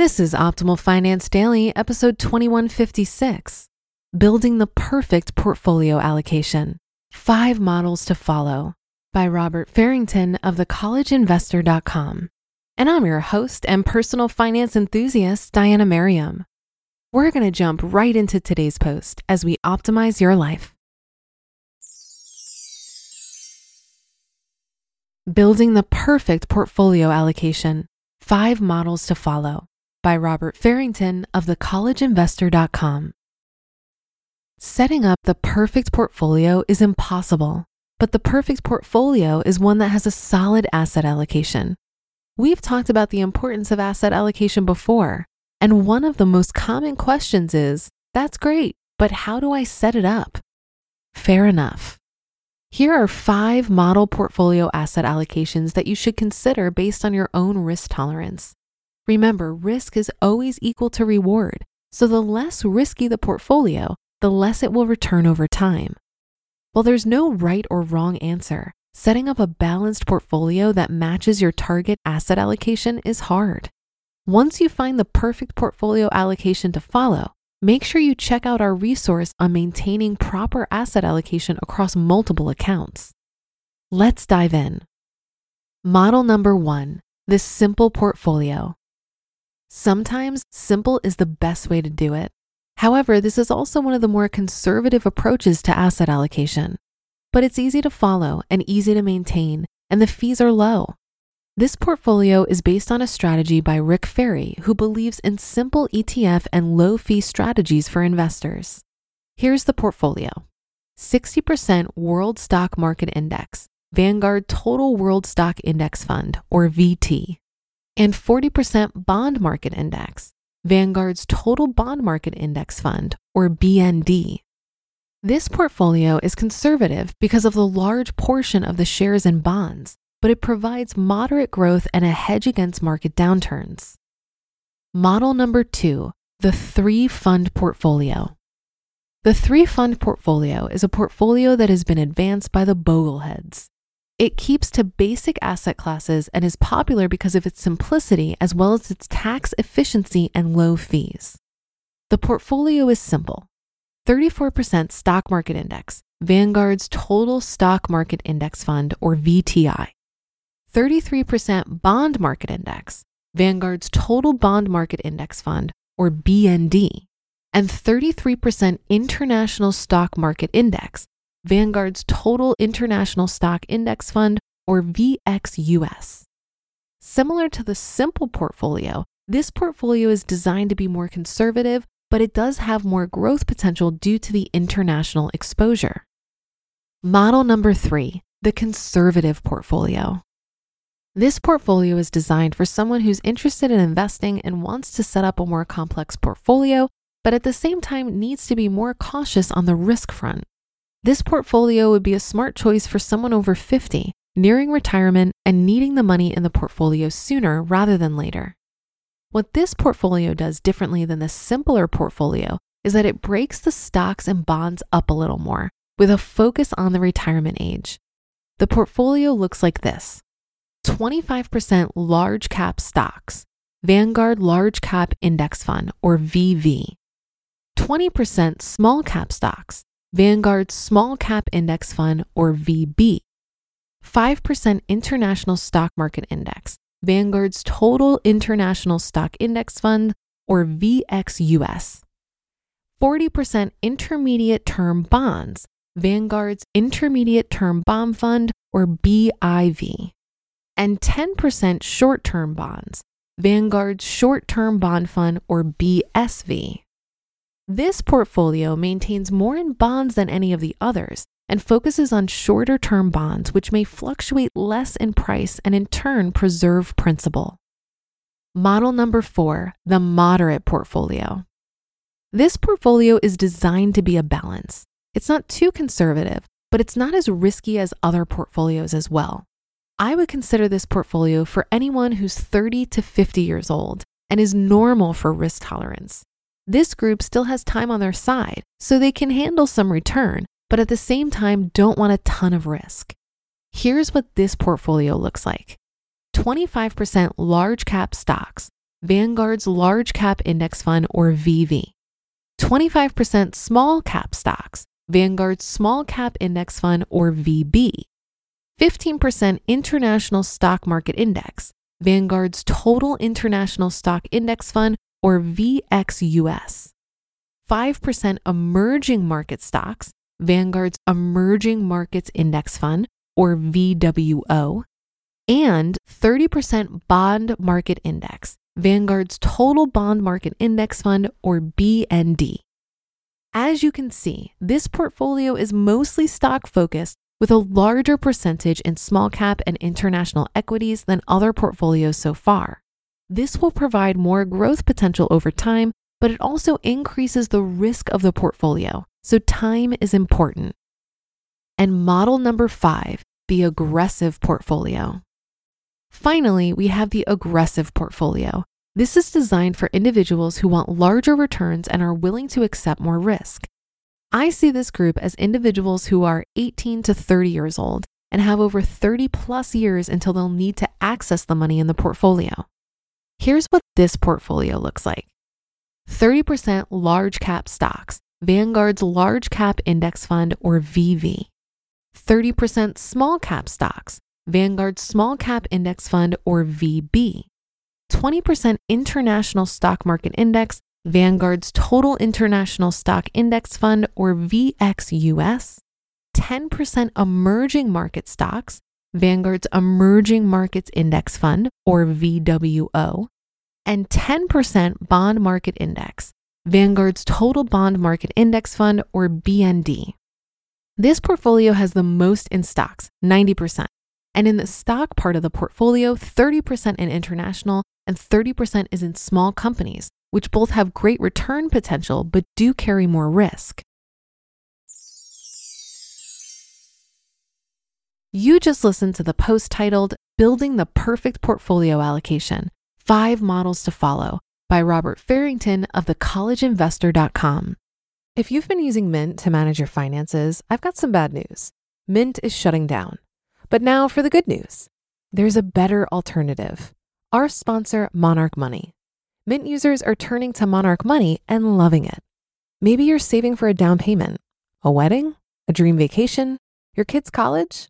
This is Optimal Finance Daily, episode 2156 Building the Perfect Portfolio Allocation Five Models to Follow by Robert Farrington of thecollegeinvestor.com. And I'm your host and personal finance enthusiast, Diania Merriam. We're going to jump right into today's post as we optimize your life. Building the Perfect Portfolio Allocation Five Models to Follow by Robert Farrington of thecollegeinvestor.com. Setting up the perfect portfolio is impossible, but the perfect portfolio is one that has a solid asset allocation. We've talked about the importance of asset allocation before, and one of the most common questions is that's great, but how do I set it up? Fair enough. Here are five model portfolio asset allocations that you should consider based on your own risk tolerance. Remember, risk is always equal to reward. So the less risky the portfolio, the less it will return over time. While there's no right or wrong answer, setting up a balanced portfolio that matches your target asset allocation is hard. Once you find the perfect portfolio allocation to follow, make sure you check out our resource on maintaining proper asset allocation across multiple accounts. Let's dive in. Model number one the simple portfolio. Sometimes simple is the best way to do it. However, this is also one of the more conservative approaches to asset allocation. But it's easy to follow and easy to maintain, and the fees are low. This portfolio is based on a strategy by Rick Ferri, who believes in simple ETF and low fee strategies for investors. Here's the portfolio 60% World Stock Market Index, Vanguard Total World Stock Index Fund, or VT and 40% bond market index, Vanguard's total bond market index fund, or BND. This portfolio is conservative because of the large portion of the shares in bonds, but it provides moderate growth and a hedge against market downturns. Model number two, the three fund portfolio. The three fund portfolio is a portfolio that has been advanced by the Bogleheads. It keeps to basic asset classes and is popular because of its simplicity as well as its tax efficiency and low fees. The portfolio is simple. 34% stock market index, Vanguard's total stock market index fund, or VTI, 33% bond market index, Vanguard's total bond market index fund, or BND, and 33% international stock market index, Vanguard's Total International Stock Index Fund, or VXUS. Similar to the simple portfolio, this portfolio is designed to be more conservative, but it does have more growth potential due to the international exposure. Model number three, the conservative portfolio. This portfolio is designed for someone who's interested in investing and wants to set up a more complex portfolio, but at the same time needs to be more cautious on the risk front. This portfolio would be a smart choice for someone over 50, nearing retirement and needing the money in the portfolio sooner rather than later. What this portfolio does differently than the simpler portfolio is that it breaks the stocks and bonds up a little more with a focus on the retirement age. The portfolio looks like this 25% large cap stocks, Vanguard Large Cap Index Fund, or VV. 20% small cap stocks, Vanguard's Small Cap Index Fund or VB. 5% International Stock Market Index, Vanguard's Total International Stock Index Fund or VXUS. 40% Intermediate Term Bonds, Vanguard's Intermediate Term Bond Fund or BIV. And 10% Short Term Bonds, Vanguard's Short Term Bond Fund or BSV. This portfolio maintains more in bonds than any of the others and focuses on shorter term bonds, which may fluctuate less in price and in turn preserve principal. Model number four, the moderate portfolio. This portfolio is designed to be a balance. It's not too conservative, but it's not as risky as other portfolios as well. I would consider this portfolio for anyone who's 30 to 50 years old and is normal for risk tolerance. This group still has time on their side, so they can handle some return, but at the same time don't want a ton of risk. Here's what this portfolio looks like 25% large cap stocks, Vanguard's Large Cap Index Fund or VV. 25% small cap stocks, Vanguard's Small Cap Index Fund or VB. 15% International Stock Market Index, Vanguard's Total International Stock Index Fund or VXUS. 5% Emerging Market Stocks, Vanguard's Emerging Markets Index Fund or VWO. And 30% Bond Market Index, Vanguard's Total Bond Market Index Fund or BND. As you can see, this portfolio is mostly stock focused with a larger percentage in small cap and international equities than other portfolios so far. This will provide more growth potential over time, but it also increases the risk of the portfolio, so time is important. And model number five, the aggressive portfolio. Finally, we have the aggressive portfolio. This is designed for individuals who want larger returns and are willing to accept more risk. I see this group as individuals who are 18 to 30 years old and have over 30 plus years until they'll need to access the money in the portfolio. Here's what this portfolio looks like 30% large cap stocks, Vanguard's Large Cap Index Fund or VV. 30% small cap stocks, Vanguard's Small Cap Index Fund or VB. 20% International Stock Market Index, Vanguard's Total International Stock Index Fund or VXUS, 10% emerging market stocks, Vanguard's Emerging Markets Index Fund or VWO, and 10% Bond Market Index, Vanguard's Total Bond Market Index Fund or BND. This portfolio has the most in stocks, 90%. And in the stock part of the portfolio, 30% in international and 30% is in small companies, which both have great return potential but do carry more risk. You just listened to the post titled Building the Perfect Portfolio Allocation Five Models to Follow by Robert Farrington of thecollegeinvestor.com. If you've been using Mint to manage your finances, I've got some bad news. Mint is shutting down. But now for the good news there's a better alternative. Our sponsor, Monarch Money. Mint users are turning to Monarch Money and loving it. Maybe you're saving for a down payment, a wedding, a dream vacation, your kid's college.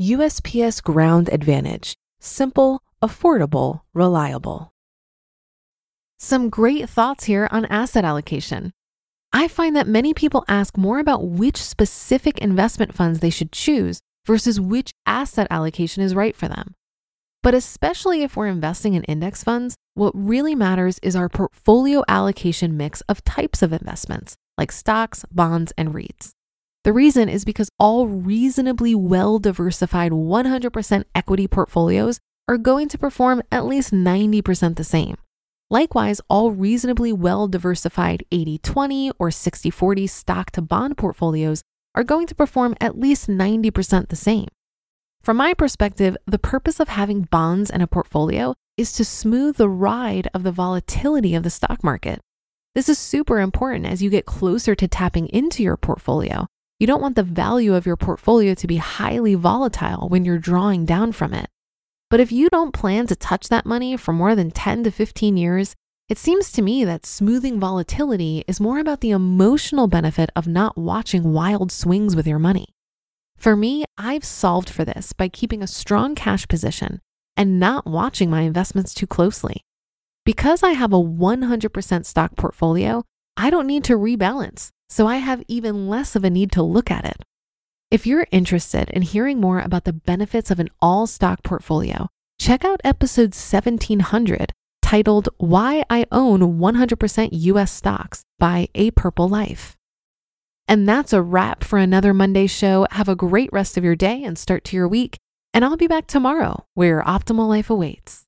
USPS Ground Advantage: simple, affordable, reliable. Some great thoughts here on asset allocation. I find that many people ask more about which specific investment funds they should choose versus which asset allocation is right for them. But especially if we're investing in index funds, what really matters is our portfolio allocation mix of types of investments, like stocks, bonds, and REITs. The reason is because all reasonably well diversified 100% equity portfolios are going to perform at least 90% the same. Likewise, all reasonably well diversified 80 20 or 60 40 stock to bond portfolios are going to perform at least 90% the same. From my perspective, the purpose of having bonds in a portfolio is to smooth the ride of the volatility of the stock market. This is super important as you get closer to tapping into your portfolio. You don't want the value of your portfolio to be highly volatile when you're drawing down from it. But if you don't plan to touch that money for more than 10 to 15 years, it seems to me that smoothing volatility is more about the emotional benefit of not watching wild swings with your money. For me, I've solved for this by keeping a strong cash position and not watching my investments too closely. Because I have a 100% stock portfolio, I don't need to rebalance, so I have even less of a need to look at it. If you're interested in hearing more about the benefits of an all stock portfolio, check out episode 1700 titled Why I Own 100% US Stocks by A Purple Life. And that's a wrap for another Monday show. Have a great rest of your day and start to your week. And I'll be back tomorrow where your optimal life awaits.